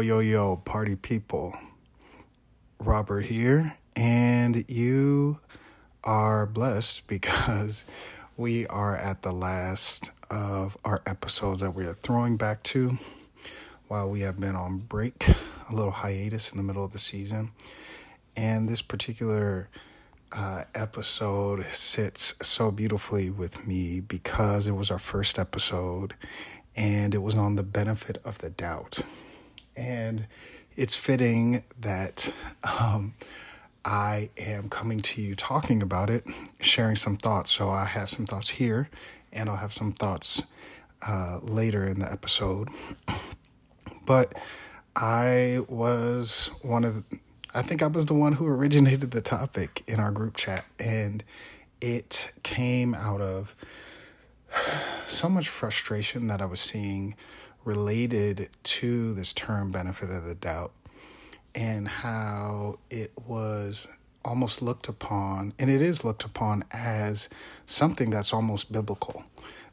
Yo, yo, party people. Robert here, and you are blessed because we are at the last of our episodes that we are throwing back to while we have been on break, a little hiatus in the middle of the season. And this particular uh, episode sits so beautifully with me because it was our first episode and it was on the benefit of the doubt. And it's fitting that um, I am coming to you talking about it, sharing some thoughts. So I have some thoughts here, and I'll have some thoughts uh, later in the episode. But I was one of the, I think I was the one who originated the topic in our group chat, and it came out of so much frustration that I was seeing related to this term benefit of the doubt and how it was almost looked upon, and it is looked upon as something that's almost biblical,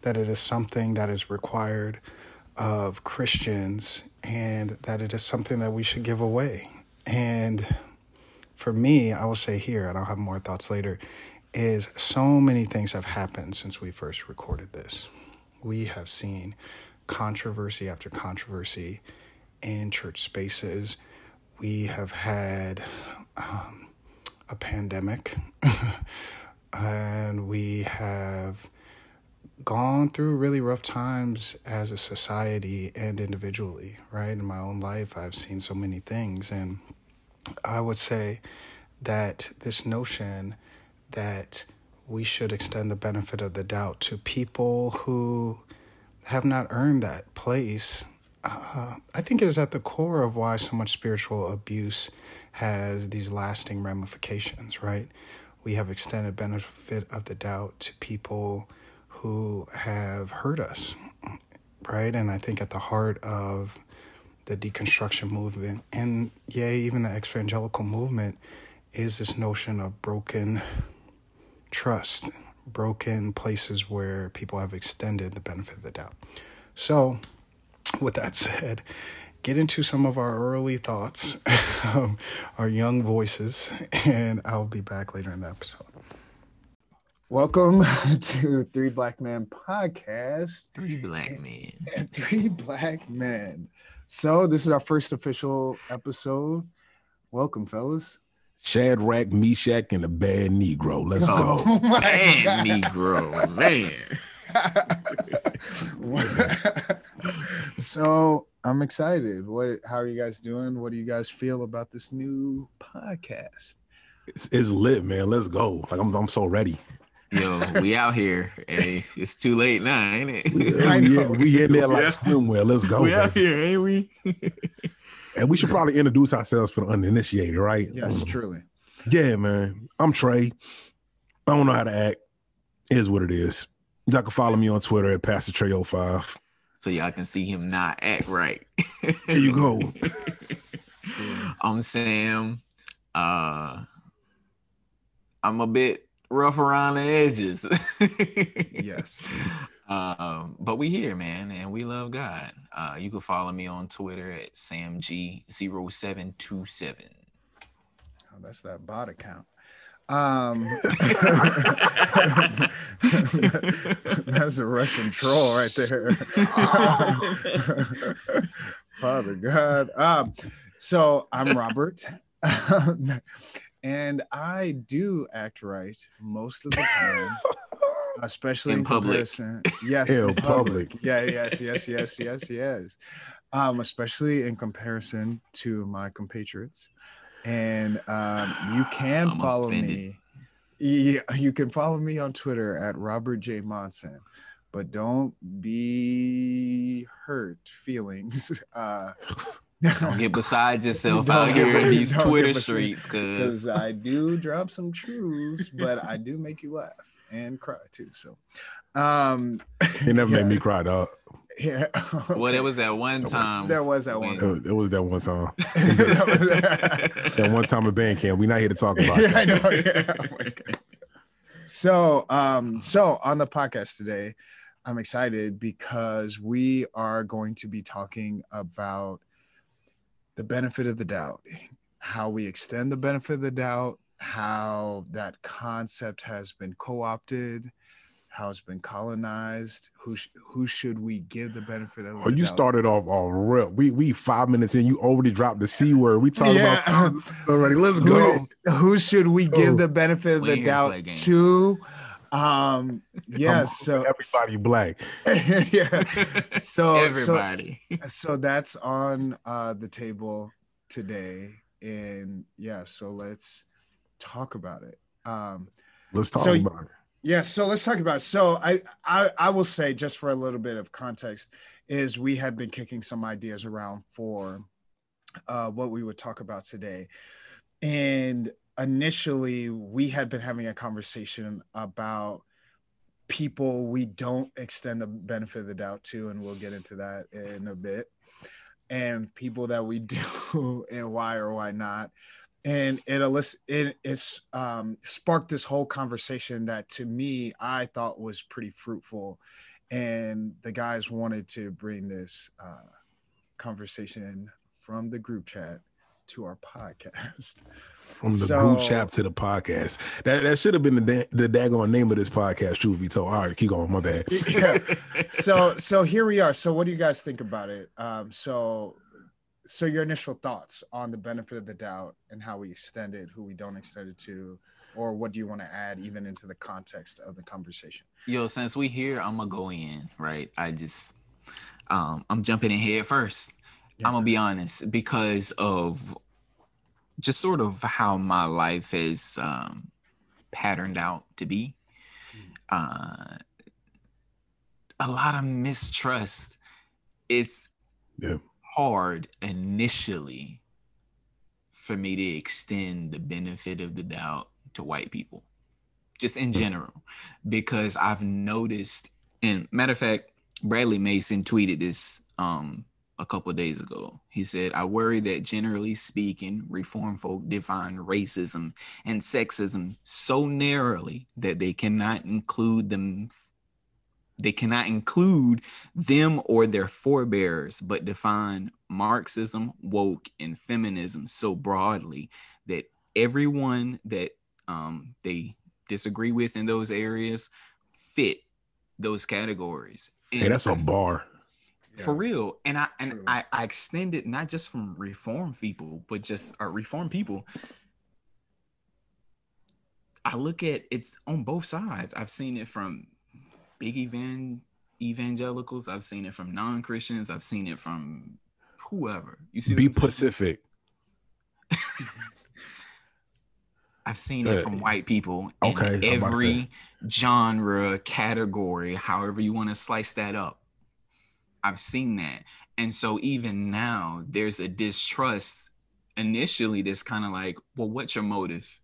that it is something that is required of Christians, and that it is something that we should give away. And for me, I will say here, and I'll have more thoughts later, is so many things have happened since we first recorded this. We have seen controversy after controversy in church spaces. We have had um, a pandemic, and we have gone through really rough times as a society and individually, right? In my own life, I've seen so many things. And I would say that this notion that we should extend the benefit of the doubt to people who have not earned that place. Uh, I think it is at the core of why so much spiritual abuse has these lasting ramifications, right? We have extended benefit of the doubt to people who have hurt us, right? And I think at the heart of the deconstruction movement and, yeah, even the evangelical movement is this notion of broken trust, broken places where people have extended the benefit of the doubt. So, with that said, get into some of our early thoughts, um, our young voices, and I'll be back later in the episode. Welcome to Three Black Men podcast. Three black men. Three Black Men. So, this is our first official episode. Welcome, fellas. Shadrach, Meshach, and the bad Negro. Let's Oh, go. my man, God. Negro, man. so I'm excited. What? How are you guys doing? What do you guys feel about this new podcast? It's, it's lit, man. Let's go. Like I'm, I'm so ready. Yo, we out here. Hey, it's too late now, ain't it? I we, in, we in there like Yeah. swimwear. Let's go. we out here, ain't we? And we should probably introduce ourselves for the uninitiated, right? Yes, truly. Yeah, man. I'm Trey. I don't know how to act. Is what it is. Y'all can follow me on Twitter at Pastor Trey05. so y'all can see him not act right. Here you go. I'm Sam. Uh I'm a bit rough around the edges. Yes. Um, but we here, man, and we love God. Uh, you can follow me on Twitter at samg0727. Oh, that's that bot account. Um, that's a Russian troll right there. Father God. Um, so I'm Robert, and I do act right most of the time, especially in, In public. comparison. Yes, In in public. public. Yeah, yes, yes, yes, yes, yes. Um, especially in comparison to my compatriots. And um, you can I'm follow offended. me Yeah, you can follow me on Twitter at Robert J Monson, but don't be hurt feelings. Uh, don't get beside yourself Don't out get- here in these Twitter beside- streets, cause I do drop some truths, but I do make you laugh and cry too. So, um, It never yeah, made me cry, dog. Yeah. well, there was that one time. There was that when- It was, it was that one time. That was- That one time at band camp. We're not here to talk about yeah, that. I know. Yeah. Oh. So, um, so on the podcast today, I'm excited because we are going to be talking about the benefit of the doubt, how we extend the benefit of the doubt, how that concept has been co-opted, how it's been colonized. Who sh- who should we give the benefit of? Oh, the you doubt? started off all real. We we five minutes in. You already dropped the c word. We talking Yeah. about already. Let's go. who, who should we give Oh. the benefit of We the ain't here to doubt play games. to? Um, yeah, I'm so everybody black. yeah, so so Everybody. so that's on uh the table today, and yeah, so let's talk about it. Um, Let's talk So- about it. yeah, so let's talk about. So I, I I will say just for a little bit of context is we had been kicking some ideas around for uh, what we would talk about today, and initially we had been having a conversation about people we don't extend the benefit of the doubt to, and we'll get into that in a bit, and people that we do and why or why not and it elicit it it's um sparked this whole conversation that to me I thought was pretty fruitful, and the guys wanted to bring this uh, conversation from the group chat to our podcast. From the So- group chat to the podcast. That that should have been the da- the daggone name of this podcast. Truth be told. All right, keep going. My bad. yeah. So so here we are. So what do you guys think about it? Um, so so your initial thoughts on the benefit of the doubt and how we extend it, who we don't extend it to, or what do you want to add even into the context of the conversation? Yo, since we here, I'm gonna go in, right? I just um I'm jumping in head first. Yeah. I'm gonna be honest, because of just sort of how my life is um patterned out to be. Uh a lot of mistrust. It's Yeah. Hard initially for me to extend the benefit of the doubt to white people, just in general, because I've noticed. And matter of fact, Bradly Mason tweeted this um, a couple days ago. He said, "I worry that generally speaking, reform folk define racism and sexism so narrowly that they cannot include them." They cannot include them or their forebears, but define Marxism, woke, and feminism so broadly that everyone that um, they disagree with in those areas fit those categories. Hey, that's a bar. for real. And I and True. I, I extend it not just from reform people, but just uh, reform people. I look at it's on both sides. I've seen it from big evan evangelicals. I've seen it from non Christians. I've seen it from whoever. You see, Be Pacific. I've seen it from white people in okay, I'm about to say. every genre, category, however you want to slice that up. I've seen that. And so even now, there's a distrust initially that's kind of like, well, what's your motive?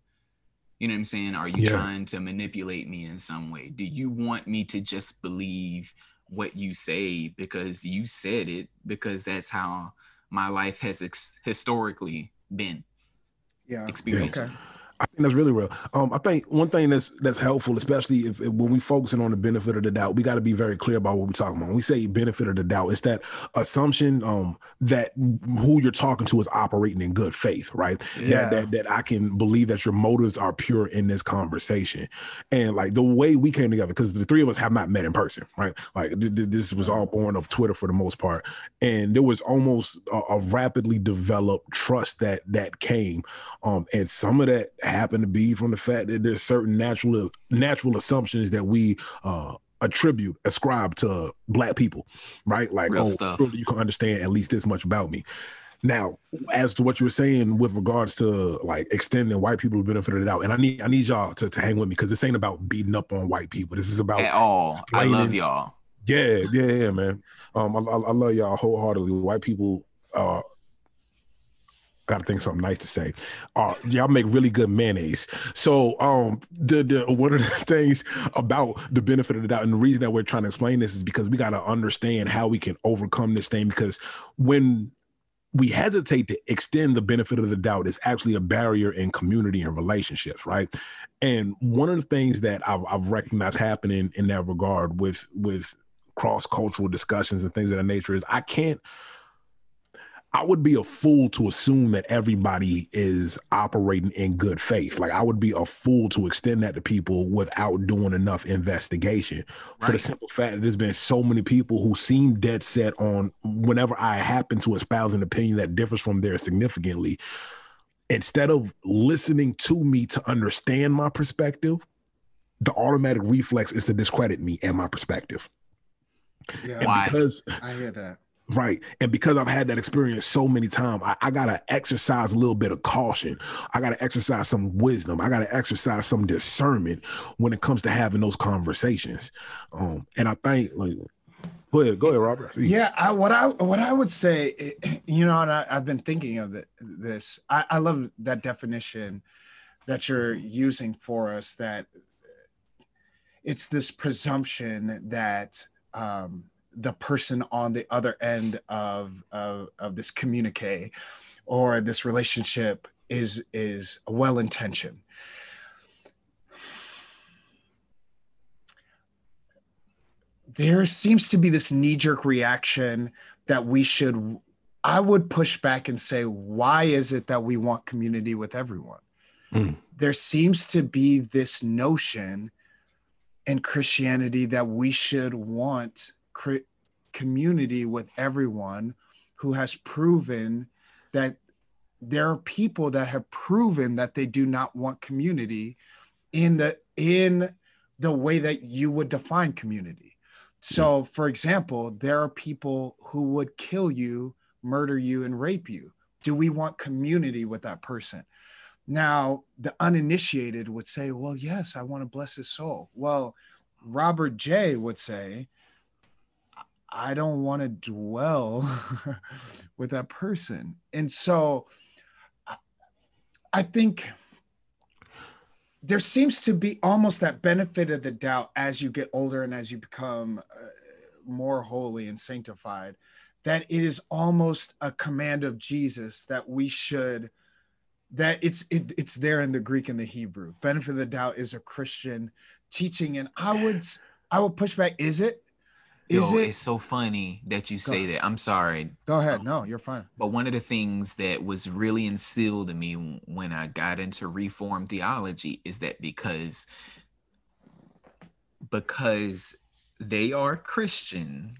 You know what I'm saying? Are you Yeah. trying to manipulate me in some way? Do you want me to just believe what you say because you said it? Because that's how my life has ex- historically been Yeah. experienced. Okay. I think that's really real. Um, I think one thing that's that's helpful, especially if, if when we focusing on the benefit of the doubt, we got to be very clear about what we're talking about. When we say benefit of the doubt, it's that assumption um, that who you're talking to is operating in good faith, right? Yeah. That, that that I can believe that your motives are pure in this conversation, and like the way we came together, because the three of us have not met in person, right? Like th- th- this was all born of Twitter for the most part, and there was almost a, a rapidly developed trust that that came um, and some of that happened to be from the fact that there's certain natural natural assumptions that we uh attribute ascribe to black people right like Real oh stuff. you can understand at least this much about me Now, as to what you were saying with regards to like extending white people the benefit of the doubt, and I need I need y'all to, to hang with me because this ain't about beating up on white people. This is about at all. I love y'all. Yeah, yeah, yeah, man. Um, I, I love y'all wholeheartedly. White people, uh, got to think something nice to say. Uh, y'all make really good mayonnaise. So, um, the the one of the things about the benefit of the doubt, and the reason that we're trying to explain this is because we got to understand how we can overcome this thing. Because when we hesitate to extend the benefit of the doubt is actually a barrier in community and relationships, right? And one of the things that I've, I've recognized happening in that regard with with cross cultural discussions and things of that nature is I can't. I would be a fool to assume that everybody is operating in good faith. Like I would be a fool to extend that to people without doing enough investigation. Right. For the simple fact that there's been so many people who seem dead set on whenever I happen to espouse an opinion that differs from theirs significantly, instead of listening to me to understand my perspective, the automatic reflex is to discredit me and my perspective. Yeah, and because I hear that. Right. And because I've had that experience so many times, I, I got to exercise a little bit of caution. I got to exercise some wisdom. I got to exercise some discernment when it comes to having those conversations. Um, and I think, like, go ahead, go ahead, Robert. Yeah, I, what I what I would say, you know, and I, have been thinking of the, this. I, I love that definition that you're using for us. That it's this presumption that um, the person on the other end of, of, of this communique or this relationship is is well intentioned there seems to be this knee jerk reaction that we should i would push back and say why is it that we want community with everyone mm. there seems to be this notion in christianity that we should want community with everyone who has proven that there are people that have proven that they do not want community in the in the way that you would define community. So, hmm. for example, there are people who would kill you, murder you, and rape you. Do we want community with that person? Now, the uninitiated would say, Well, yes, I want to bless his soul. Well, Robert J would say, I don't want to dwell with that person. And so I think there seems to be almost that benefit of the doubt as you get older and as you become uh, more holy and sanctified that it is almost a command of Jesus that we should that it's it, it's there in the Greek and the Hebrew. Benefit of the doubt is a Christian teaching and I would I would push back is it is Yo, it? It's so funny that you say that. I'm sorry. Go ahead. Um, no, you're fine. But one of the things that was really instilled in me when I got into reform theology is that because because they are Christian,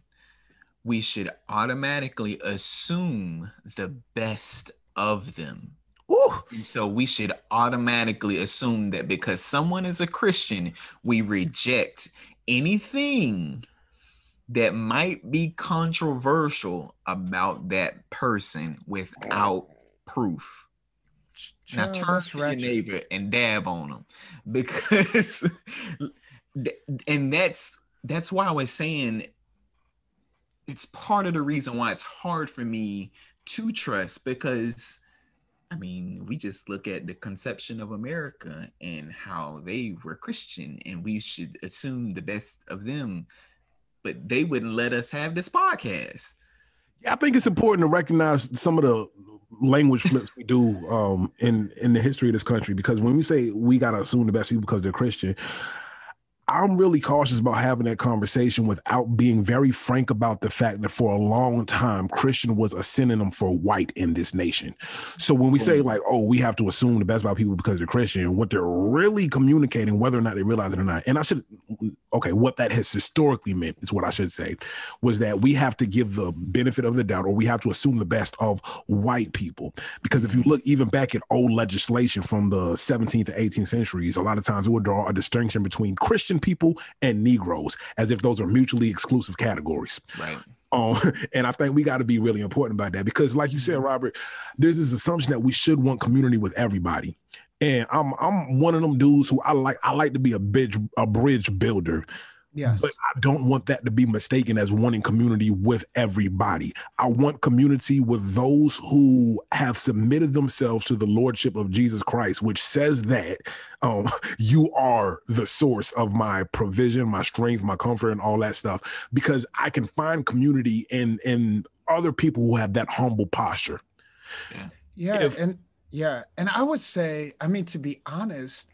we should automatically assume the best of them. Ooh. And so we should automatically assume that because someone is a Christian, we reject anything that might be controversial about that person without proof. now turn to your neighbor and dab on them because and that's that's why I was saying it's part of the reason why it's hard for me to trust because I mean, we just look at the conception of America and how they were Christian, and we should assume the best of them but they wouldn't let us have this podcast. Yeah, I think it's important to recognize some of the language flips we do um, in in the history of this country because when we say we gotta assume the best people because they're Christian, I'm really cautious about having that conversation without being very frank about the fact that for a long time, Christian was a synonym for white in this nation. So when we say, like, oh, we have to assume the best about people because they're Christian, what they're really communicating, whether or not they realize it or not, and I should, okay, what that has historically meant is what I should say, was that we have to give the benefit of the doubt or we have to assume the best of white people. Because if you look even back at old legislation from the 17th to 18th centuries, a lot of times it would draw a distinction between Christian people and Negroes, as if those are mutually exclusive categories. Right. Um, and I think we got to be really important about that because, like you said, Mm-hmm. Robert, there's this assumption that we should want community with everybody. And I'm I'm one of them dudes who I like I like to be a bridge a bridge builder. Yes. But I don't want that to be mistaken as wanting community with everybody. I want community with those who have submitted themselves to the lordship of Jesus Christ, which says that um, you are the source of my provision, my strength, my comfort, and all that stuff. Because I can find community in in other people who have that humble posture. Yeah, if- and yeah, and I would say, I mean, to be honest,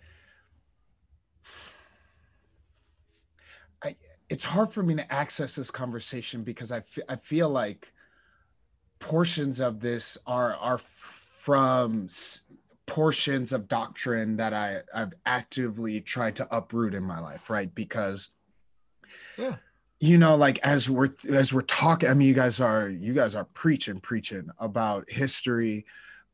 I it's hard for me to access this conversation because I I feel like portions of this are are from s- portions of doctrine that I I've actively tried to uproot in my life, right? Because Yeah. you know like as we're as we're talking i mean you guys are you guys are preaching preaching about history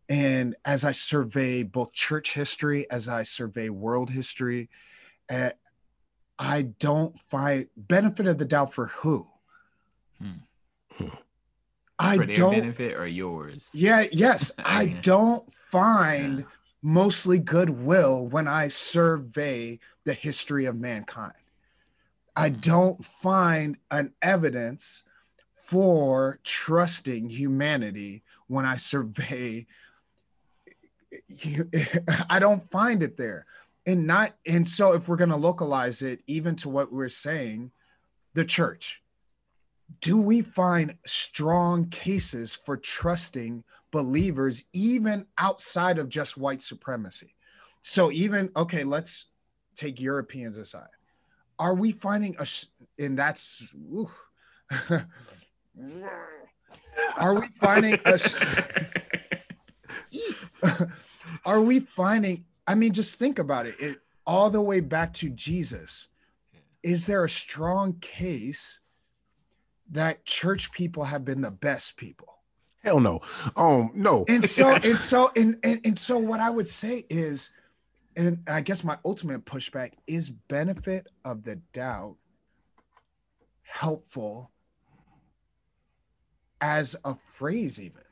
and as i survey both church history as i survey world history uh, i don't find benefit of the doubt for who Hmm. Hmm. i For their don't benefit or yours? yeah yes i don't find Yeah. mostly goodwill when i survey the history of mankind I don't find an evidence for trusting humanity when I survey. I don't find it there, and not and so if we're going to localize it even to what we're saying, the church. Do we find strong cases for trusting believers even outside of just white supremacy? So even okay, let's take Europeans aside are we finding a and that's are we finding a are we finding i mean just think about it, it all the way back to jesus is there a strong case that church people have been the best people Hell no. Um, no. and so and so and, and and so what i would say is and i guess my ultimate pushback is benefit of the doubt helpful as a phrase even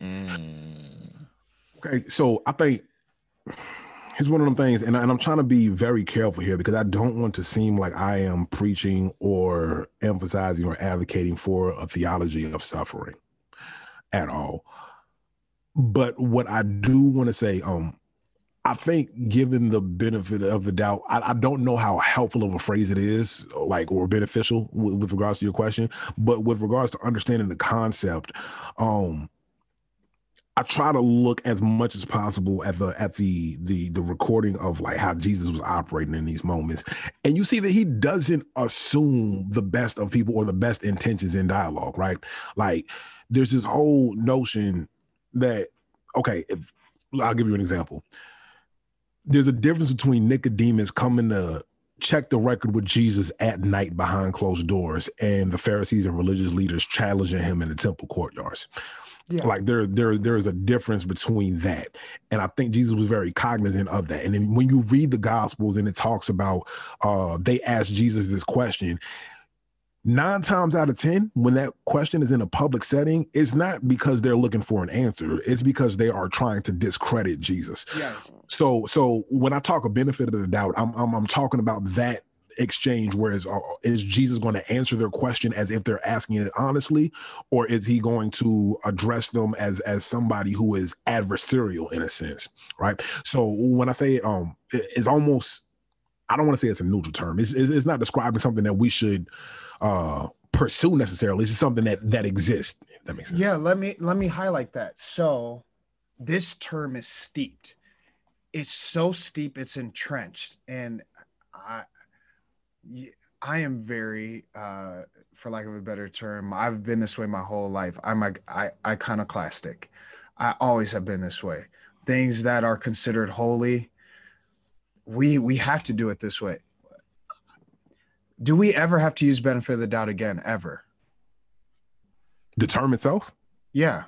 Mm. Okay, so I think here's one of them things, and, and I'm trying to be very careful here because I don't want to seem like I am preaching or emphasizing or advocating for a theology of suffering at all. But what I do want to say, um, I think given the benefit of the doubt, I, I don't know how helpful of a phrase it is, like or beneficial with, with regards to your question, but with regards to understanding the concept, um, I try to look as much as possible at the at the the the recording of like how Jesus was operating in these moments, and you see that he doesn't assume the best of people or the best intentions in dialogue, right? Like there's this whole notion that okay, if I'll give you an example. There's a difference between Nicodemus coming to check the record with Jesus at night behind closed doors and the Pharisees and religious leaders challenging him in the temple courtyards yeah. Like there there there's a difference between that. And i think jesus was very cognizant of that. And then when you read the gospels and it talks about uh they asked jesus this question nine times out of ten when that question is in a public setting it's not because they're looking for an answer. It's because they are trying to discredit jesus. Yeah so so when I talk a benefit of the doubt, I'm I'm, I'm talking about that exchange. Whereas uh, is Jesus going to answer their question as if they're asking it honestly, or is he going to address them as as somebody who is adversarial in a sense, right? So when I say it, um, it- it's almost I don't want to say it's a neutral term. It's, it's not describing something that we should uh pursue necessarily. It's something that that exists. That makes sense. yeah let me let me highlight that so this term is steeped it's so steep it's entrenched and i i am very uh for lack of a better term i've been this way my whole life. I'm a i iconoclastic. I always have been this way. Things that are considered holy we we have to do it this way. Do we ever have to use benefit of the doubt again ever? The term itself, yeah.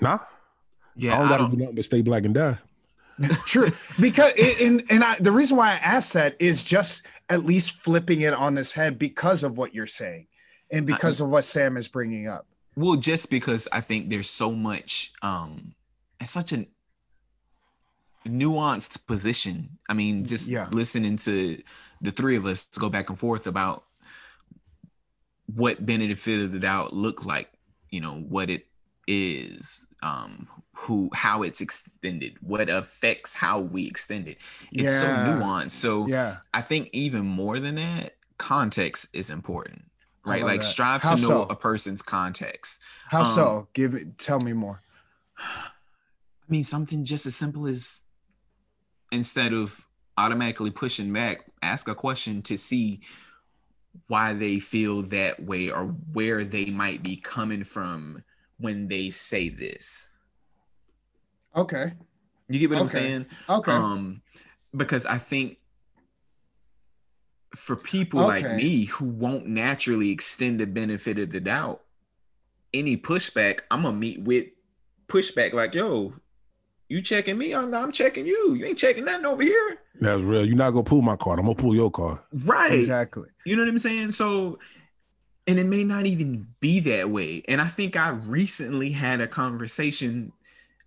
Nah. Yeah, I don't I gotta don't, do nothing but stay black and die. True, because and and I, the reason why I asked that is just at least flipping it on this head because of what you're saying. and because I, of what Sam is bringing up. Well, just because I think there's so much, um, it's such a nuanced position. I mean, just yeah. listening to the three of us go back and forth about what benefit of the doubt look like, you know, what it is, um, who how it's extended, what affects how we extend it. It's yeah. so nuanced. So yeah. I think even more than that, context is important. Right. Like that. strive how to know so? a person's context. How um, so? Give it tell me more. I mean, something just as simple as instead of automatically pushing back, ask a question to see why they feel that way or where they might be coming from when they say this. Okay. You get what okay. I'm saying? Okay. Um, because I think for people okay. like me who won't naturally extend the benefit of the doubt, any pushback, I'm gonna meet with pushback like, yo, you checking me? I'm, I'm checking you. You ain't checking nothing over here. That's real. You're not gonna pull my card. I'm gonna pull your card. Right. Exactly. You know what I'm saying? So, and it may not even be that way. And I think I recently had a conversation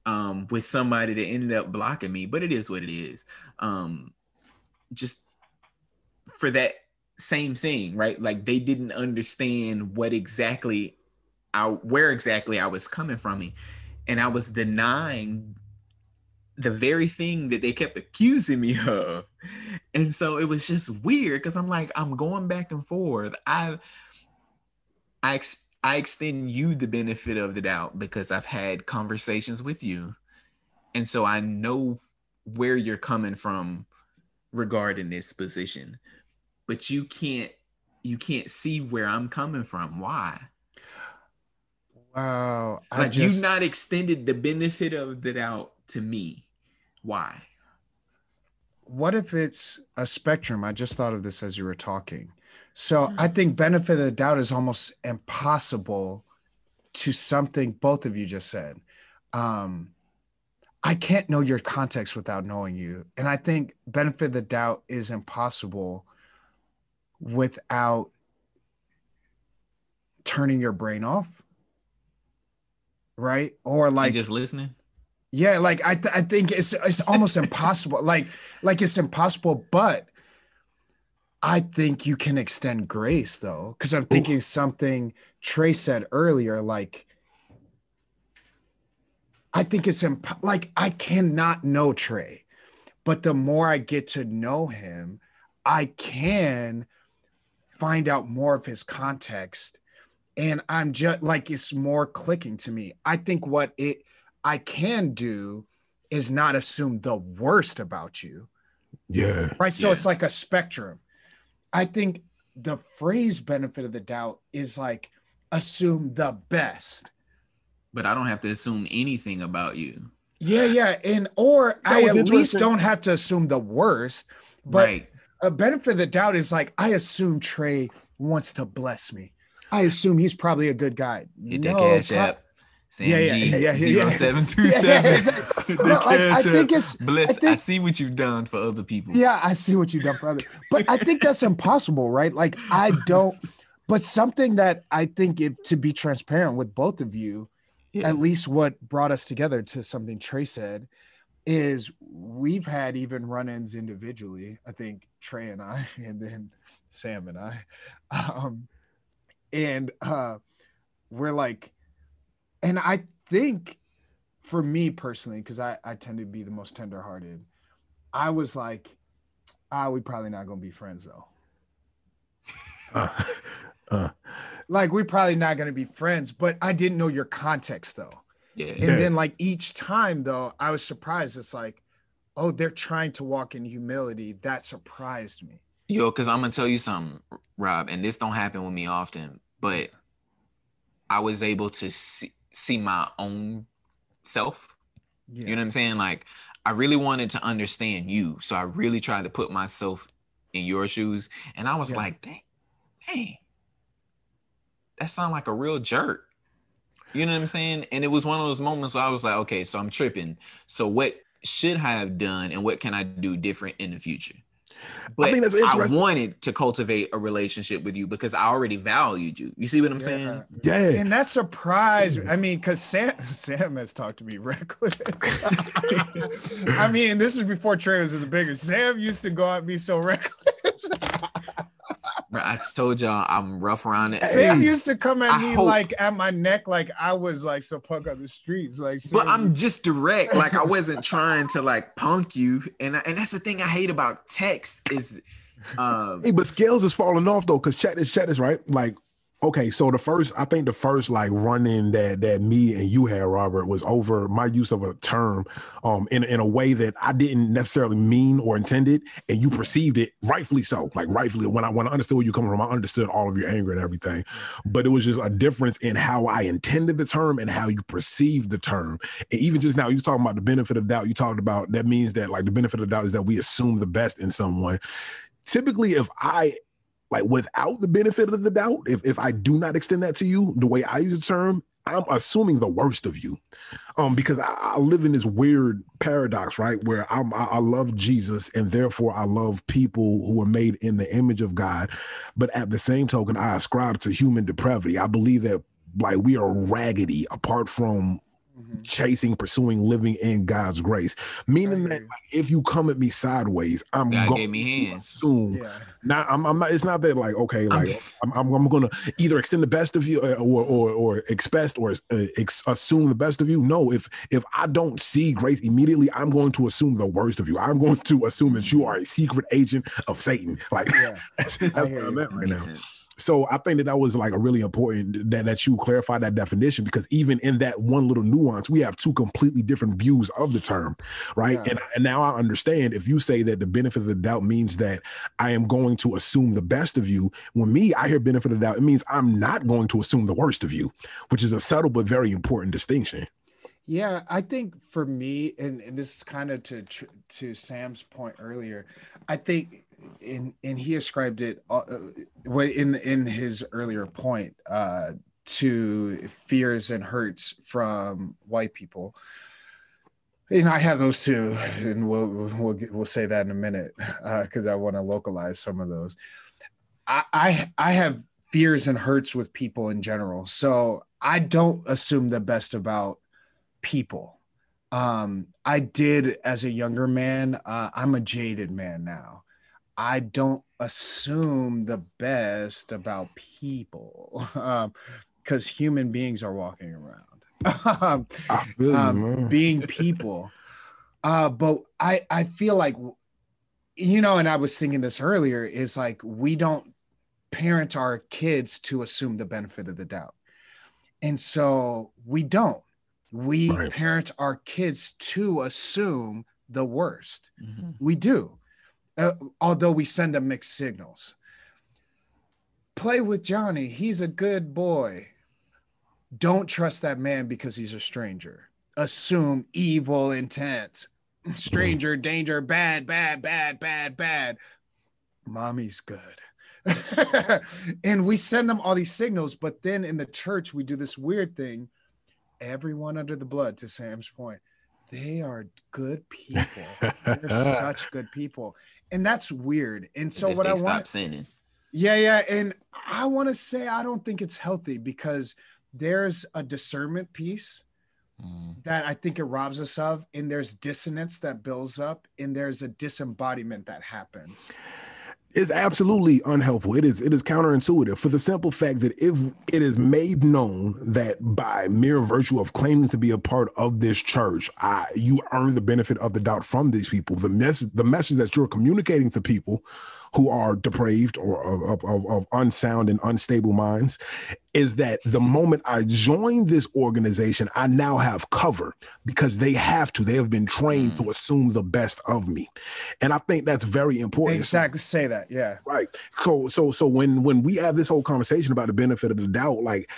um, with somebody that ended up blocking me, but it is what it is. Um, just for that same thing, right? Like they didn't understand what exactly I where exactly I was coming from. And I was denying the very thing that they kept accusing me of. And so it was just weird because I'm like, I'm going back and forth. I I ex- I extend you the benefit of the doubt because I've had conversations with you. And so I know where you're coming from regarding this position. But you can't you can't see where I'm coming from. Why? Wow. I like just... you've not extended the benefit of the doubt to me. Why? What if it's a spectrum? I just thought of this as you were talking. So I mm. think benefit of the doubt is almost impossible to something both of you just said. Um, I can't know your context without knowing you. And I think benefit of the doubt is impossible without turning your brain off. Right? Or like and just listening. Yeah, like I th- I think it's it's almost impossible. Like like it's impossible, but I think you can extend grace though, because I'm thinking Oof. something Trey said earlier. Like, I think it's imp- like I cannot know Trey, but the more I get to know him, I can find out more of his context, and I'm just like it's more clicking to me. I think what it I can do is not assume the worst about you. Yeah. Right. So yeah. it's like a spectrum. I think the phrase benefit of the doubt is like assume the best. But I don't have to assume anything about you. Yeah, yeah. And or that I at least don't have to assume the worst. But right. a benefit of the doubt is like I assume Trey wants to bless me. I assume he's probably a good guy. Hit no, that cash app. Sam yeah, yeah, G, yeah, yeah, zero seven two seven. I think it's bless. I, think, I, see what you've done for other people. Yeah, I see what you've done for others. But I think that's impossible, right? Like I don't. But something that I think, if to be transparent with both of you, yeah. at least what brought us together to something Trey said, is we've had even run-ins individually. I think Trey and I, and then Sam and I, um, and uh, we're like and I think for me personally, because I, I tend to be the most tenderhearted, I was like, ah, we probably not gonna be friends though. Uh, uh. Like we're probably not gonna be friends, but I didn't know your context though. Yeah. And then like each time though, I was surprised. It's like, oh, they're trying to walk in humility. That surprised me. Yo, because I'm gonna tell you something, Rob, and this don't happen with me often, but I was able to see see my own self. Yeah. You know what I'm saying? Like I really wanted to understand you. So I really tried to put myself in your shoes. And I was yeah. like, dang, dang, that sounds like a real jerk. You know what I'm saying? And it was one of those moments where I was like, okay, so I'm tripping. So what should I have done and what can I do different in the future? But I I, think that's interesting. wanted to cultivate a relationship with you because I already valued you. You see what I'm Yeah. saying? Yeah. And that surprised me. I mean, because Sam Sam has talked to me reckless. I mean, this is before Trey was in the bigger. Sam used to go at be so reckless. Bro, I told y'all I'm rough around it. Sam Hey, used to come at I me hope- like at my neck, like I was like some punk on the streets. Like, But I'm just direct. Like I wasn't trying to like punk you. And I, and that's the thing I hate about text is um Hey, but scales is falling off though, because check this, check this, right? Like, okay, so the first, I think the first like run in that that me and you had, Robert, was over my use of a term um in, in a way that I didn't necessarily mean or intended, and you perceived it rightfully so. Like rightfully, when I when I understood where you're coming from, I understood all of your anger and everything. But it was just a difference in how I intended the term and how you perceived the term. And even just now, you talking about the benefit of doubt. You talked about that means that like the benefit of doubt is that we assume the best in someone typically if I like without the benefit of the doubt, if if I do not extend that to you, the way I use the term, I'm assuming the worst of you, um, because I, I live in this weird paradox, right, where I'm I, I love Jesus and therefore I love people who are made in the image of God, but at the same token, I ascribe to human depravity. I believe that like we are raggedy apart from Mhm. chasing, pursuing, living in God's grace. Meaning I that like, if you come at me sideways, I'm God going gave me to hands. assume yeah. not I'm, I'm not it's not that like okay I'm like just- I'm, I'm, I'm gonna either extend the best of you uh, or or or expect or uh, ex- assume the best of you no if if I don't see grace immediately I'm going to assume the worst of you I'm going to assume that you are a secret agent of Satan like Yeah. that's, that's hear where I'm at right now sense. So I think that that was like a really important that that you clarify that definition because even in that one little nuance, we have two completely different views of the term, right? Yeah. And and now I understand if you say that the benefit of the doubt means that I am going to assume the best of you. When me, I hear benefit of the doubt, it means I'm not going to assume the worst of you, which is a subtle but very important distinction. Yeah, I think for me, and, and this is kind of to to Sam's point earlier. I think, in and he ascribed it uh, uh, in in his earlier point uh, to fears and hurts from white people. And I have those too, and we'll we'll we'll say that in a minute because I want to localize some of those. I, I I have fears and hurts with people in general, so I don't assume the best about people. Um, I did as a younger man. Uh, I'm a jaded man now. I don't assume the best about people because human beings are walking around. Um, I feel you, um, being people. Uh, but I I feel like you know, and I was thinking this earlier is like we don't parent our kids to assume the benefit of the doubt, and so we don't. We Right. parent our kids to assume the worst. Mhm. We do, uh, although we send them mixed signals. Play with Johnny. He's a good boy. Don't trust that man because he's a stranger. Assume evil intent. Stranger, danger, bad, bad, bad, bad, bad. Mommy's good. and we send them all these signals, but then in the church, we do this weird thing. Everyone under the blood, to Sam's point, they are good people. They're such good people. And that's weird. And so what they I stop want sinning. yeah, yeah. And I want to say I don't think it's healthy because there's a discernment piece Mm. that I think it robs us of, and there's dissonance that builds up, and there's a disembodiment that happens. It's absolutely unhelpful. It is it is counterintuitive for the simple fact that if it is made known that by mere virtue of claiming to be a part of this church, I, you earn the benefit of the doubt from these people. The message the message that you're communicating to people who are depraved or of, of, of unsound and unstable minds is that the moment I join this organization, I now have cover because they have to. They have been trained to assume the best of me, and I think that's very important. Exactly. Say that. Yeah. Right. So so so when when we have this whole conversation about the benefit of the doubt, like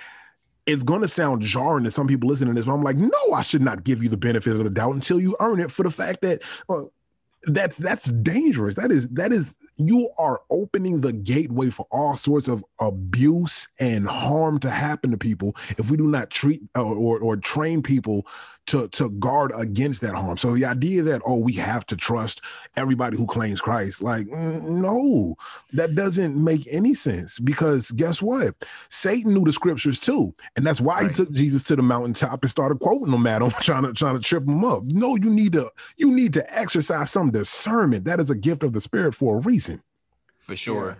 it's gonna sound jarring to some people listening to this, but I'm like, no, I should not give you the benefit of the doubt until you earn it for the fact that uh, that's that's dangerous. That is that is you are opening the gateway for all sorts of abuse and harm to happen to people if we do not treat or, uh, or, or train people to to guard against that harm. So the idea that oh we have to trust everybody who claims Christ, like no, that doesn't make any sense because guess what? Satan knew the scriptures too, and that's why right. he took Jesus to the mountaintop and started quoting them at him, trying to trying to trip him up. No, you need to you need to exercise some discernment. That is a gift of the Spirit for a reason. For sure,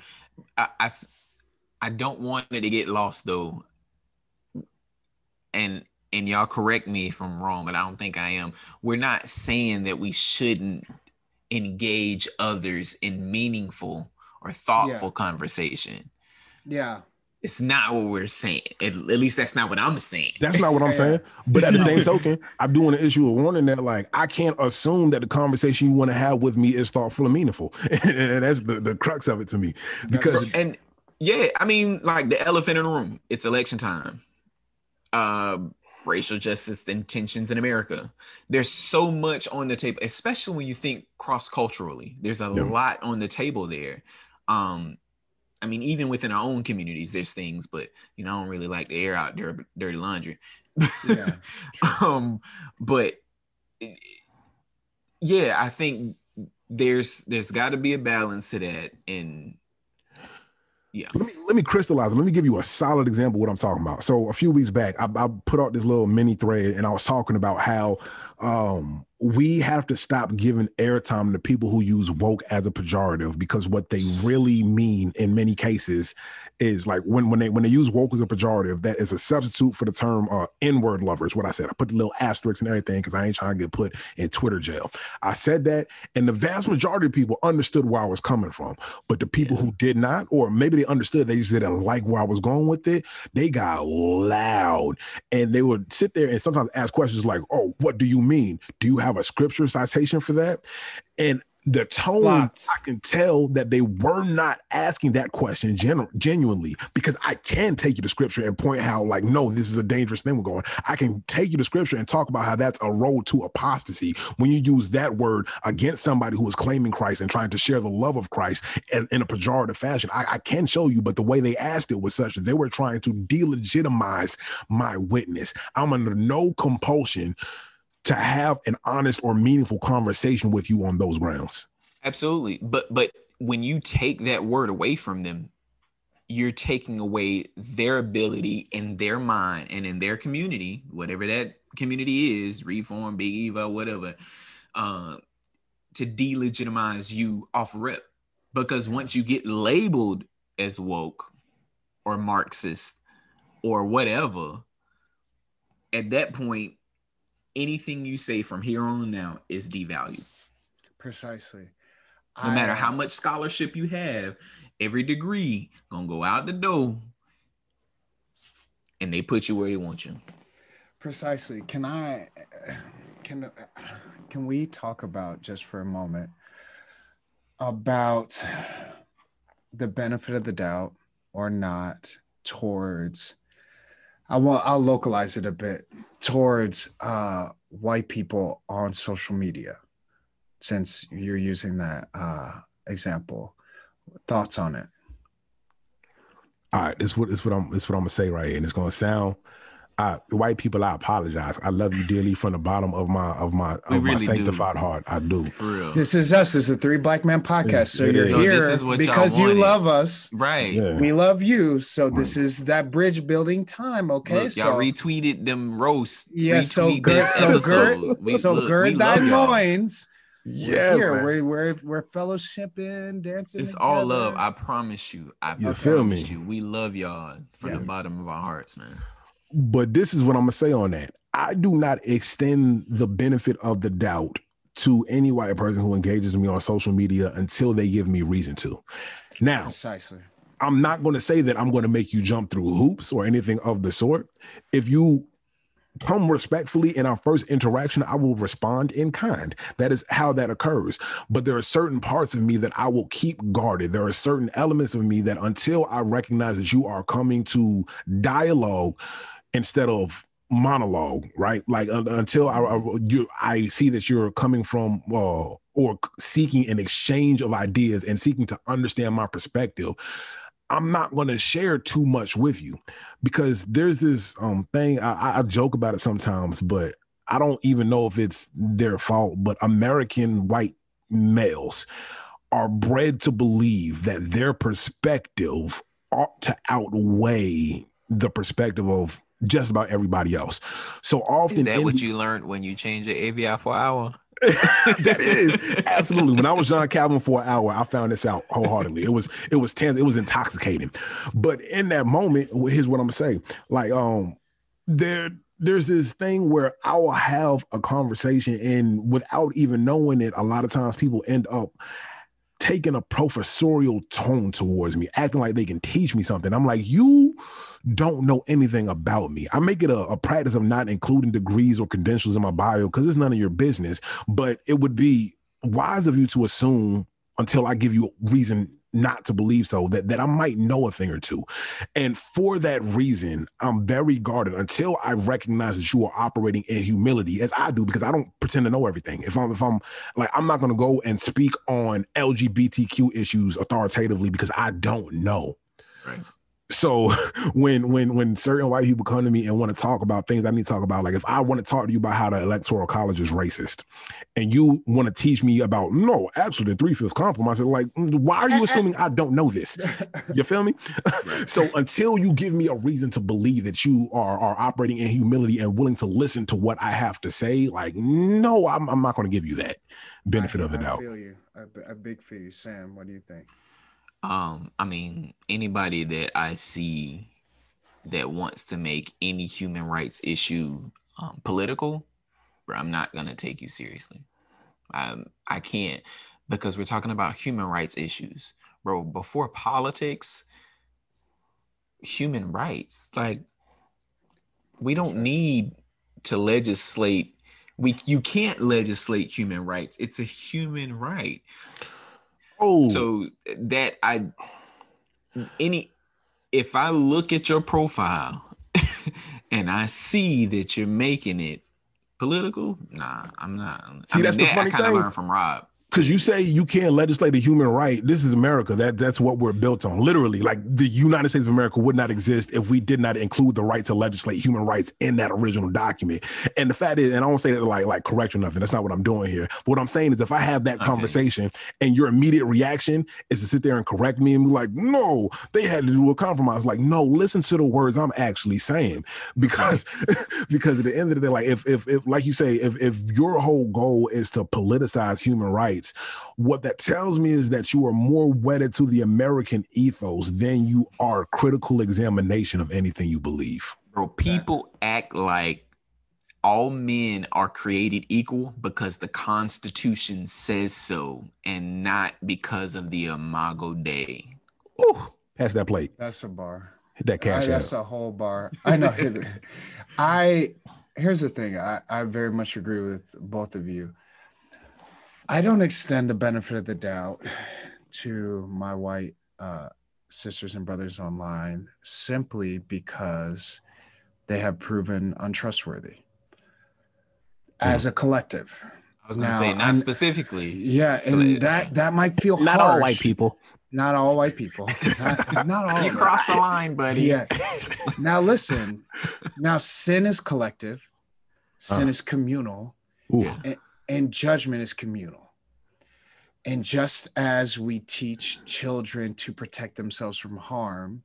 yeah. I, I I don't want it to get lost though, and and y'all correct me if I'm wrong, but I don't think I am. We're not saying that we shouldn't engage others in meaningful or thoughtful yeah. conversation. Yeah. It's not what we're saying. At, at, least that's not what I'm saying. That's not what I'm saying. But at the same token, I'm doing an issue of warning that like I can't assume that the conversation you want to have with me is thoughtful and meaningful. and that's the, the crux of it to me. Because and yeah, I mean, like the elephant in the room, it's election time. Um, racial justice and tensions in America. There's so much on the table, especially when you think cross culturally. There's a yeah. lot on the table there. Um, I mean, even within our own communities, there's things, but you know, I don't really like to air out dirty, dirty laundry. Yeah, um, but yeah, I think there's there's got to be a balance to that, and yeah. Let me let me crystallize. It. Let me give you a solid example of what I'm talking about. So a few weeks back, I, I put out this little mini thread, and I was talking about how um, we have to stop giving airtime to people who use woke as a pejorative because what they really mean in many cases is like when when they when they use woke as a pejorative, that is a substitute for the term uh, N-word lovers. What I said, I put the little asterisks and everything because I ain't trying to get put in Twitter jail. I said that, and the vast majority of people understood where I was coming from, but the people yeah. who did not, or maybe they understood, they just didn't like where I was going with it. They got loud, and they would sit there and sometimes ask questions like, "Oh, what do you mean? Do you have a scripture citation for that? And the tone Locked. i can tell that they were not asking that question genu- genuinely because i can take you to scripture and point how like no this is a dangerous thing we're going. I can take you to scripture and talk about how that's a road to apostasy when you use that word against somebody who is claiming christ and trying to share the love of christ in, in a pejorative fashion. I, I can show you but the way they asked it was such that they were trying to delegitimize my witness. I'm under no compulsion to have an honest or meaningful conversation with you on those grounds. Absolutely. But but when you take that word away from them, you're taking away their ability in their mind and in their community, whatever that community is, reform, big Eva, whatever, uh, to delegitimize you off rip. Because once you get labeled as woke or Marxist or whatever, at that point, anything you say from here on now is devalued. Precisely. No I, matter how uh, much scholarship you have, every degree gonna go out the door, and they put you where they want you. Precisely. Can I? Can can we talk about just for a moment about the benefit of the doubt or not towards I will I'll localize it a bit towards uh, white people on social media, since you're using that uh, example. Thoughts on it? All right, this what this what I'm this what I'm gonna say right here, and it's gonna sound I, white people, I apologize. I love you dearly from the bottom of my of my of really my sanctified do. heart. I do. This is us. This is a three black men podcast. It's, so you're here because you love us, right? Yeah. We love you. So this is that bridge building time. Okay, Look, so y'all retweeted them roast. Yeah. So gird, so gird, we, so look, gird thy loins. Yeah, here we're, we're we're fellowshipping, dancing. It's together. all love. I promise you. I you feel me? You. We love y'all from yeah. the bottom of our hearts, man. But this is what I'm gonna say on that. I do not extend the benefit of the doubt to any white person who engages me on social media until they give me reason to. Now, precisely. I'm not going to say that I'm going to make you jump through hoops or anything of the sort. If you come respectfully in our first interaction, I will respond in kind. That is how that occurs. But there are certain parts of me that I will keep guarded. There are certain elements of me that until I recognize that you are coming to dialogue, instead of monologue, right? Like uh, until I, I, you, I see that you're coming from uh, or seeking an exchange of ideas and seeking to understand my perspective, I'm not going to share too much with you because there's this um thing I, I joke about it sometimes, but I don't even know if it's their fault. But American white males are bred to believe that their perspective ought to outweigh the perspective of just about everybody else. So often, Is that what you learned when you changed the AVI for hour? that is absolutely. When I was John Calvin for an hour, I found this out wholeheartedly. It was it was tense, it was intoxicating. But in that moment, here's what I'm gonna say. Like, um, there there's this thing where I will have a conversation, and without even knowing it, a lot of times people end up taking a professorial tone towards me, acting like they can teach me something. I'm like, you don't know anything about me. I make it a, a practice of not including degrees or credentials in my bio because it's none of your business. But it would be wise of you to assume until I give you reason not to believe so that that I might know a thing or two. And for that reason, I'm very guarded until I recognize that you are operating in humility as I do because I don't pretend to know everything. If I'm if I'm like I'm not going to go and speak on LGBTQ issues authoritatively because I don't know. Right so when when when certain white people come to me and want to talk about things I need to talk about, like if I want to talk to you about how the electoral college is racist, and you want to teach me about no, actually the three fifths compromise, like mm, why are you assuming I don't know this? You feel me? so until you give me a reason to believe that you are are operating in humility and willing to listen to what I have to say, like no, I'm, I'm not going to give you that benefit I, of the I doubt. feel you. A, a big for you, Sam. What do you think? Um, I mean, anybody that I see that wants to make any human rights issue um, political, bro, I'm not gonna take you seriously. Um, I can't because we're talking about human rights issues, bro. Before politics, human rights, like we don't need to legislate. We you can't legislate human rights. It's a human right. Oh, So that I any if I look at your profile and I see that you're making it political, nah, I'm not. See, I that's the funny I kind of thing. learned from Rob. Because you say you can't legislate a human right. This is America. That that's what we're built on. Literally, like the United States of America would not exist if we did not include the right to legislate human rights in that original document. And the fact is, and I don't say that like like correct or nothing. That's not what I'm doing here. But what I'm saying is, if I have that Okay. conversation and your immediate reaction is to sit there and correct me and be like, "No, they had to do a compromise." Like, no, listen to the words I'm actually saying because because at the end of the day, like if if if like you say, if if your whole goal is to politicize human rights, what that tells me is that you are more wedded to the American ethos than you are critical examination of anything you believe. Bro, people act like all men are created equal because the Constitution says so, and not because of the Imago Dei. Ooh, pass that plate. That's a bar. Hit that I, cash that's a whole bar. I know. I here's the thing. I, I very much agree with both of you. I don't extend the benefit of the doubt to my white uh, sisters and brothers online simply because they have proven untrustworthy as a collective. I was gonna say not I'm- specifically. Yeah, and that that might feel Not harsh. all white people. Not all white people. Not, not all. You of crossed the line, buddy. Yeah. Now listen. Now sin is collective, sin Uh. is communal, Ooh. And judgment is communal. And just as we teach children to protect themselves from harm,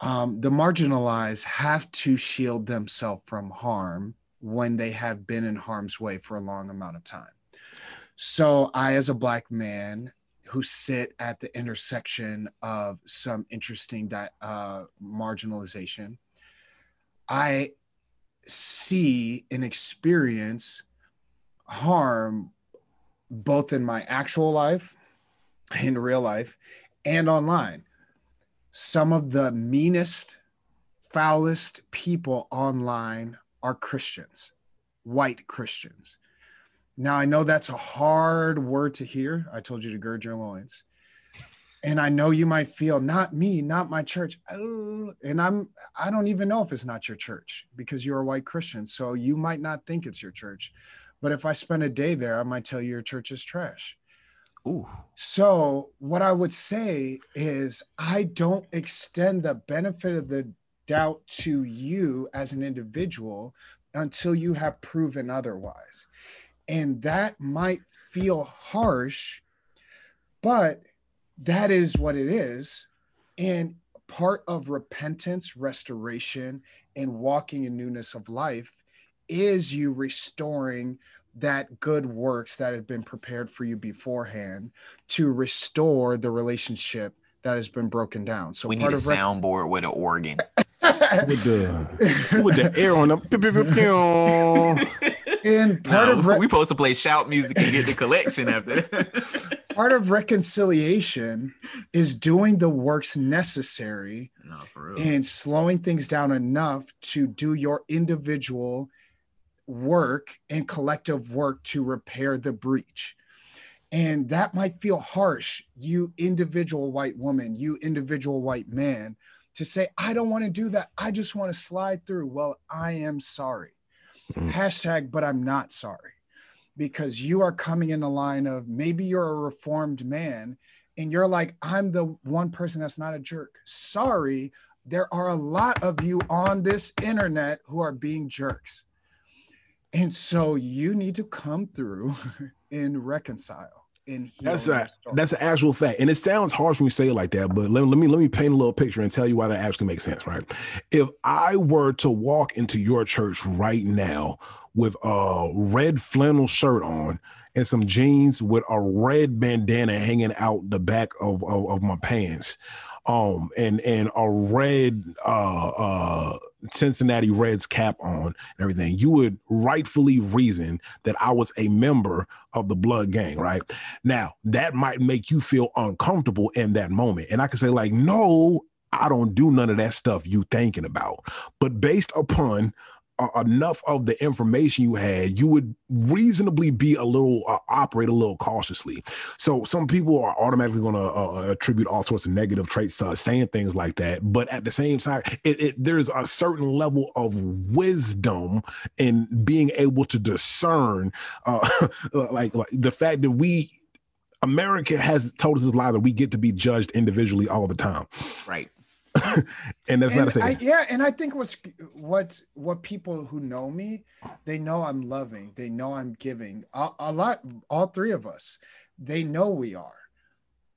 um, the marginalized have to shield themselves from harm when they have been in harm's way for a long amount of time. So, I, as a Black man who sit at the intersection of some interesting di- uh, marginalization, I see and experience harm both in my actual life, in real life, and online. Some of the meanest, foulest people online are Christians, white Christians. Now, I know that's a hard word to hear. I told you to gird your loins. And I know you might feel, not me, not my church. And I'm, I don't even know if it's not your church because you're a white Christian. So you might not think it's your church. But if I spend a day there, I might tell you your church is trash. Ooh. So, what I would say is, I don't extend the benefit of the doubt to you as an individual until you have proven otherwise. And that might feel harsh, but that is what it is. And part of repentance, restoration, and walking in newness of life is you restoring that good works that have been prepared for you beforehand to restore the relationship that has been broken down. So we part need a of rec- soundboard with an organ. with the with the air on the and part No, of re- we supposed to play shout music and get the collection after that. part of reconciliation is doing the works necessary no, for real. and slowing things down enough to do your individual work and collective work to repair the breach. And that might feel harsh, you individual white woman, you individual white man, to say, I don't want to do that. I just want to slide through. Well, I am sorry. Mm. Hashtag, but I'm not sorry. Because you are coming in the line of maybe you're a reformed man and you're like, I'm the one person that's not a jerk. Sorry, there are a lot of you on this internet who are being jerks. And so you need to come through and reconcile and. That's a that's an actual fact, and it sounds harsh when you say it like that. But let, let me let me paint a little picture and tell you why that actually makes sense, right? If I were to walk into your church right now with a red flannel shirt on and some jeans with a red bandana hanging out the back of of, of my pants, um, and and a red uh uh Cincinnati Reds cap on and everything, you would rightfully reason that I was a member of the blood gang, right? Now, that might make you feel uncomfortable in that moment. And I can say, like, no, I don't do none of that stuff you thinking about. But based upon uh, enough of the information you had, you would reasonably be a little uh, operate a little cautiously. So some people are automatically going to uh, attribute all sorts of negative traits to saying things like that. But at the same time, it, it, there's a certain level of wisdom in being able to discern, uh, like, like the fact that we. America has told us this lie that we get to be judged individually all the time, right. and that's not And to say I, yeah, and I think what's what what people who know me, they know I'm loving, they know I'm giving. A, a lot, all three of us, they know we are.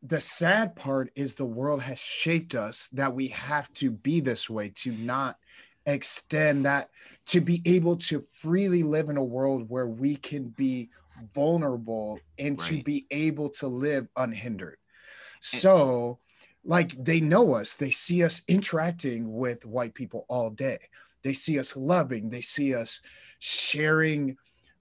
The sad part is the world has shaped us that we have to be this way to not extend that to be able to freely live in a world where we can be vulnerable and to be able to live unhindered. So, like they know us, they see us interacting with white people all day. They see us loving, they see us sharing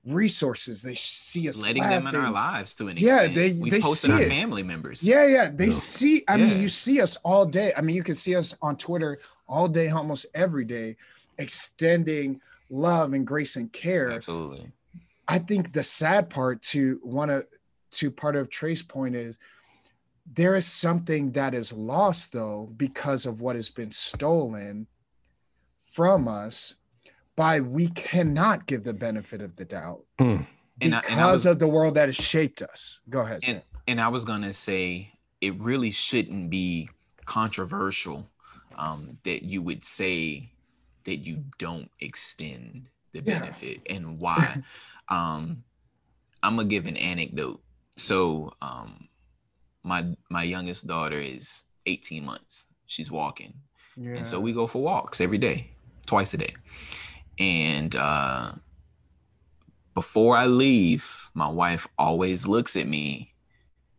resources, they see us Letting them in our lives to an extent Yeah, they- We've they posted see our it. family members. Yeah, yeah. They Yeah. see, I Yeah. mean, you see us all day. I mean, you can see us on Twitter all day, almost every day, extending love and grace and care. Absolutely. I think the sad part to one of to part of Trey's point is there is something that is lost though because of what has been stolen from us by we cannot give the benefit of the doubt Mm. And I- because and I was- of the world that has shaped us. Go ahead. And and I was gonna say it really shouldn't be controversial um, that you would say that you don't extend the Yeah. benefit and why. um, I'm gonna give an anecdote. So um, my my youngest daughter is 18 months. She's walking. yeah. And so we go for walks every day, twice a day. And uh, before I leave, my wife always looks at me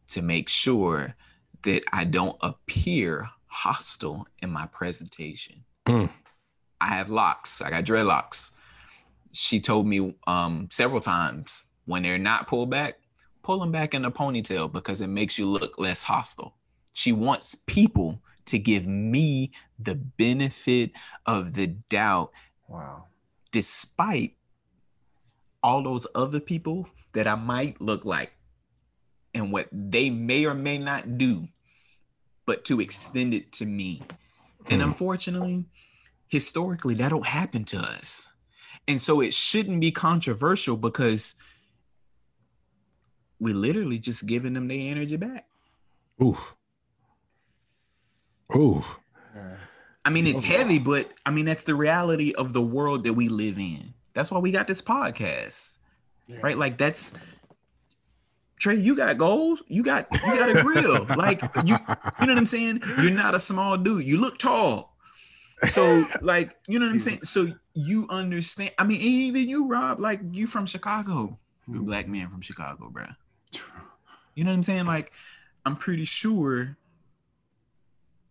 to make sure that I don't appear hostile in my presentation. Mm. I have locks, I got dreadlocks. She told me um, several times when they're not pulled back, pull them back in a ponytail because it makes you look less hostile. She wants people to give me the benefit of the doubt, wow. despite all those other people that I might look like and what they may or may not do, but to extend it to me. And Hmm. unfortunately, historically, that don't happen to us. And so it shouldn't be controversial because we're literally just giving them their energy back. Oof. Oof. I mean, it's heavy, but I mean, that's the reality of the world that we live in. That's why we got this podcast, right? Like, that's Trey. You got goals. You got you got a grill. like, you you know what I'm saying? You're not a small dude. You look tall. So, like, you know what I'm saying? So you understand. I mean, even you, Rob, like you from Chicago. You're a black man from Chicago, bro. You know what I'm saying? Like, I'm pretty sure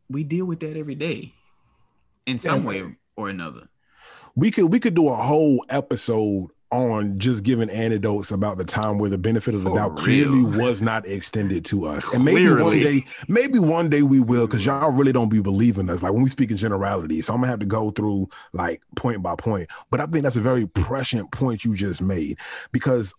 we deal with that every day in some way or another. We could we could do a whole episode on just giving anecdotes about the time where the benefit of the For doubt clearly real. was not extended to us. And maybe one day, maybe one day we will, because y'all really don't be believing us. Like when we speak in generality. So I'm gonna have to go through like point by point. But I think that's a very prescient point you just made because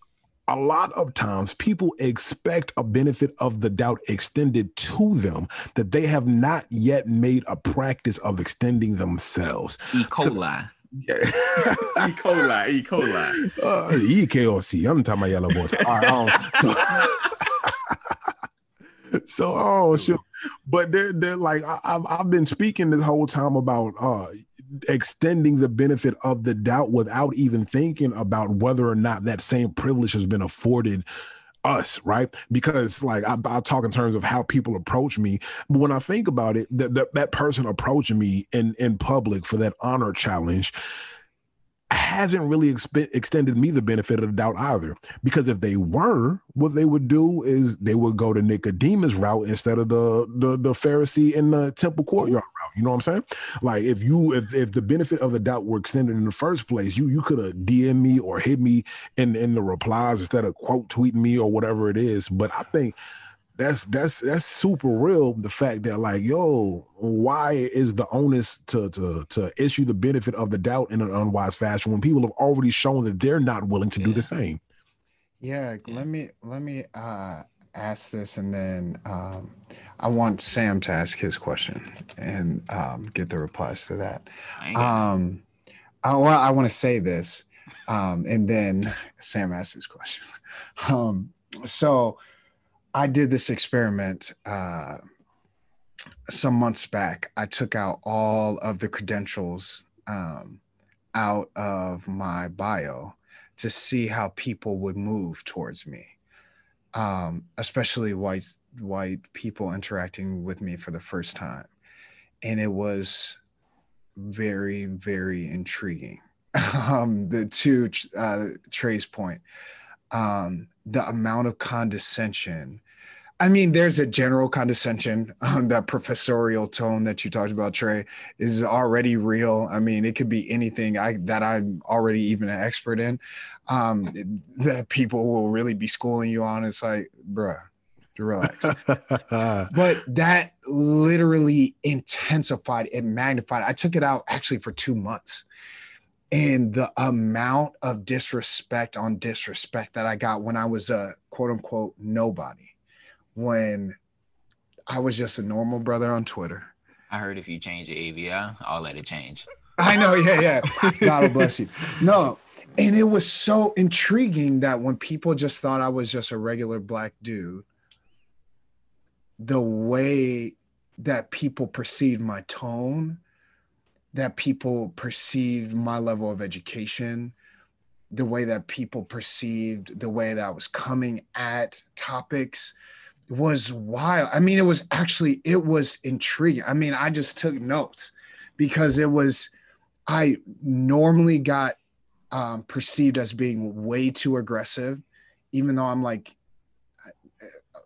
a lot of times people expect a benefit of the doubt extended to them that they have not yet made a practice of extending themselves. E. coli. Yeah. E. coli. E. coli. Uh, EKOC. I'm talking about yellow boys. All right, um, so, oh, sure. But they're, they're like, I, I've, I've been speaking this whole time about uh, extending the benefit of the doubt without even thinking about whether or not that same privilege has been afforded us, right? Because like I, I talk in terms of how people approach me. But when I think about it, that that person approaching me in in public for that honor challenge hasn't really expe- extended me the benefit of the doubt either. Because if they were, what they would do is they would go to Nicodemus route instead of the the, the Pharisee in the temple courtyard route. You know what I'm saying? Like if you if if the benefit of the doubt were extended in the first place, you you could have DM me or hit me in in the replies instead of quote tweeting me or whatever it is. But I think that's that's that's super real. The fact that like, yo, why is the onus to to to issue the benefit of the doubt in an unwise fashion when people have already shown that they're not willing to do the same? Yeah, let me let me uh ask this and then um I want Sam to ask his question and um get the replies to that. I Um I well, I want to say this um and then Sam asks his question. Um so I did this experiment uh some months back. I took out all of the credentials um out of my bio to see how people would move towards me um, especially white white people interacting with me for the first time. And it was very very intriguing. Um, the to uh, point um, the amount of condescension I mean, there's a general condescension. Um, that professorial tone that you talked about, Trey, is already real. I mean, it could be anything I that I'm already even an expert in. Um, that people will really be schooling you on. It's like, bruh, relax. but that literally intensified it magnified i took it out actually for two months and the amount of disrespect on disrespect that i got when i was a quote unquote nobody when i was just a normal brother on twitter I heard if you change your AVI, I'll let it change. I know, yeah, yeah. God will bless you. No, and it was so intriguing that when people just thought I was just a regular black dude, the way that people perceived my tone, that people perceived my level of education, the way that people perceived the way that I was coming at topics was wild. I mean, it was actually it was intriguing. I mean, I just took notes because it was I normally got um, perceived as being way too aggressive, even though I'm like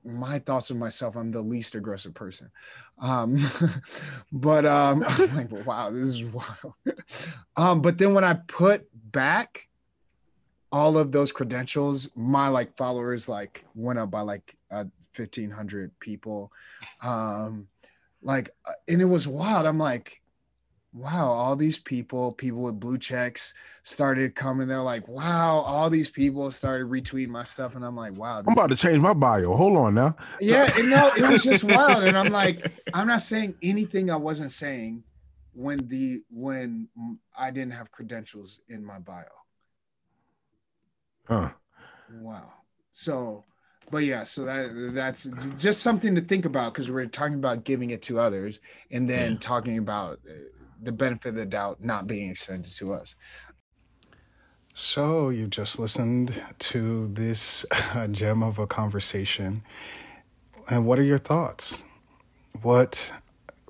my thoughts of myself. I'm the least aggressive person, um, but um, I'm like, wow, this is wild. um, but then when I put back all of those credentials, my like followers like went up by like uh, 1,500 people, um, like, uh, and it was wild. I'm like, wow, all these people, people with blue checks started coming. They're like, wow, all these people started retweeting my stuff. And I'm like, wow. I'm about to change my bio. Hold on now. yeah, and no, it was just wild. And I'm like, I'm not saying anything I wasn't saying when the when I didn't have credentials in my bio. Huh. Wow. So but yeah, so that that's just something to think about because we're talking about giving it to others and then yeah. talking about uh, the benefit of the doubt not being extended to us. So you just listened to this uh, gem of a conversation, and what are your thoughts? What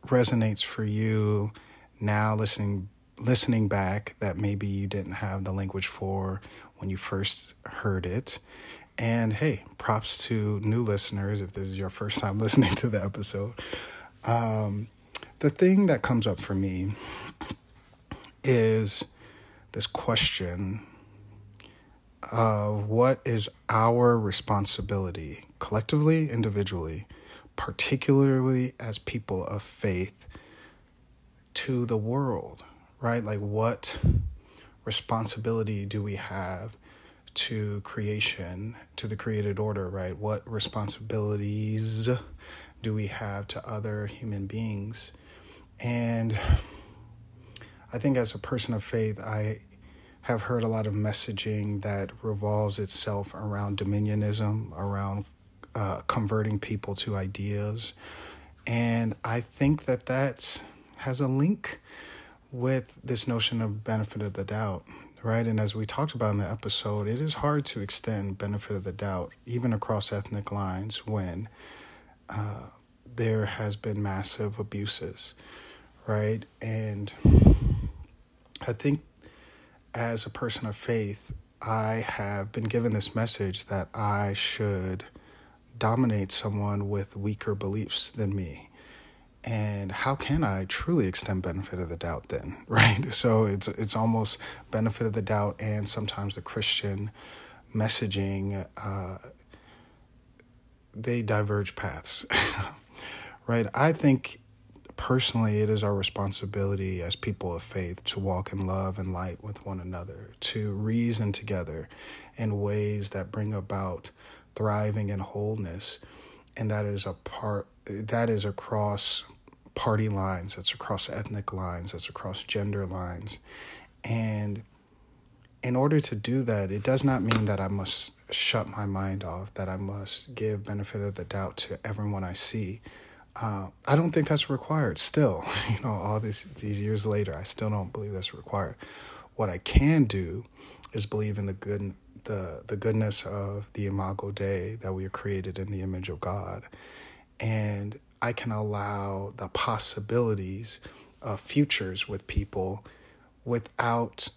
resonates for you now, listening listening back that maybe you didn't have the language for when you first heard it? And hey, props to new listeners if this is your first time listening to the episode. Um, the thing that comes up for me is this question of what is our responsibility, collectively, individually, particularly as people of faith, to the world, right? Like, what responsibility do we have to creation, to the created order, right? What responsibilities do we have to other human beings? And I think as a person of faith, I have heard a lot of messaging that revolves itself around dominionism, around uh, converting people to ideas. And I think that that has a link with this notion of benefit of the doubt right? And as we talked about in the episode, it is hard to extend benefit of the doubt, even across ethnic lines, when uh, there has been massive abuses, right? And I think as a person of faith, I have been given this message that I should dominate someone with weaker beliefs than me and how can I truly extend benefit of the doubt then, right? So it's it's almost benefit of the doubt and sometimes the Christian messaging uh, they diverge paths, right? I think personally it is our responsibility as people of faith to walk in love and light with one another, to reason together in ways that bring about thriving and wholeness, and that is a part that is across party lines, that's across ethnic lines, that's across gender lines. And in order to do that, it does not mean that I must shut my mind off, that I must give benefit of the doubt to everyone I see. Uh, I don't think that's required. Still, you know, all these these years later, I still don't believe that's required. What I can do is believe in the good the the goodness of the Imago Dei that we are created in the image of God, and I can allow the possibilities of futures with people without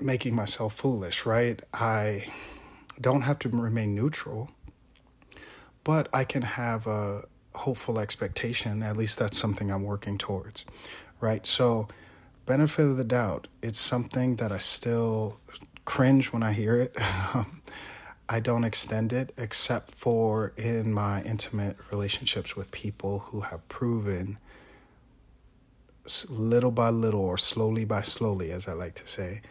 making myself foolish, right? I don't have to remain neutral, but I can have a hopeful expectation. At least that's something I'm working towards, right? So, benefit of the doubt, it's something that I still cringe when I hear it. Um, I don't extend it except for in my intimate relationships with people who have proven little by little or slowly by slowly, as I like to say,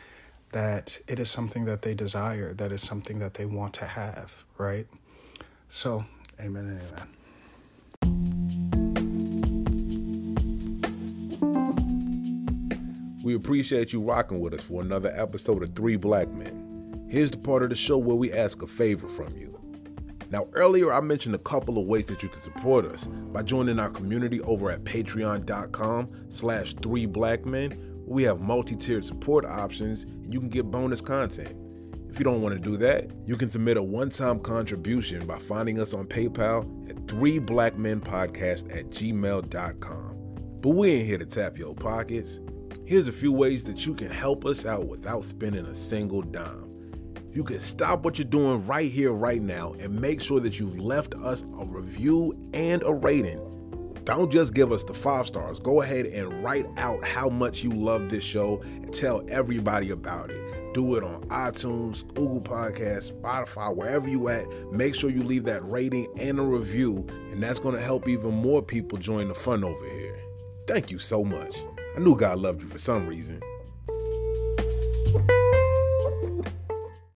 that it is something that they desire, that is something that they want to have, right? So, amen and amen. We appreciate you rocking with us for another episode of Three Black Men. Here's the part of the show where we ask a favor from you. Now, earlier I mentioned a couple of ways that you can support us by joining our community over at patreon.com slash three black men. We have multi-tiered support options and you can get bonus content. If you don't want to do that, you can submit a one-time contribution by finding us on PayPal at three black men podcast at gmail.com. But we ain't here to tap your pockets. Here's a few ways that you can help us out without spending a single dime you can stop what you're doing right here, right now, and make sure that you've left us a review and a rating. Don't just give us the five stars. Go ahead and write out how much you love this show and tell everybody about it. Do it on iTunes, Google Podcasts, Spotify, wherever you at. Make sure you leave that rating and a review, and that's going to help even more people join the fun over here. Thank you so much. I knew God loved you for some reason.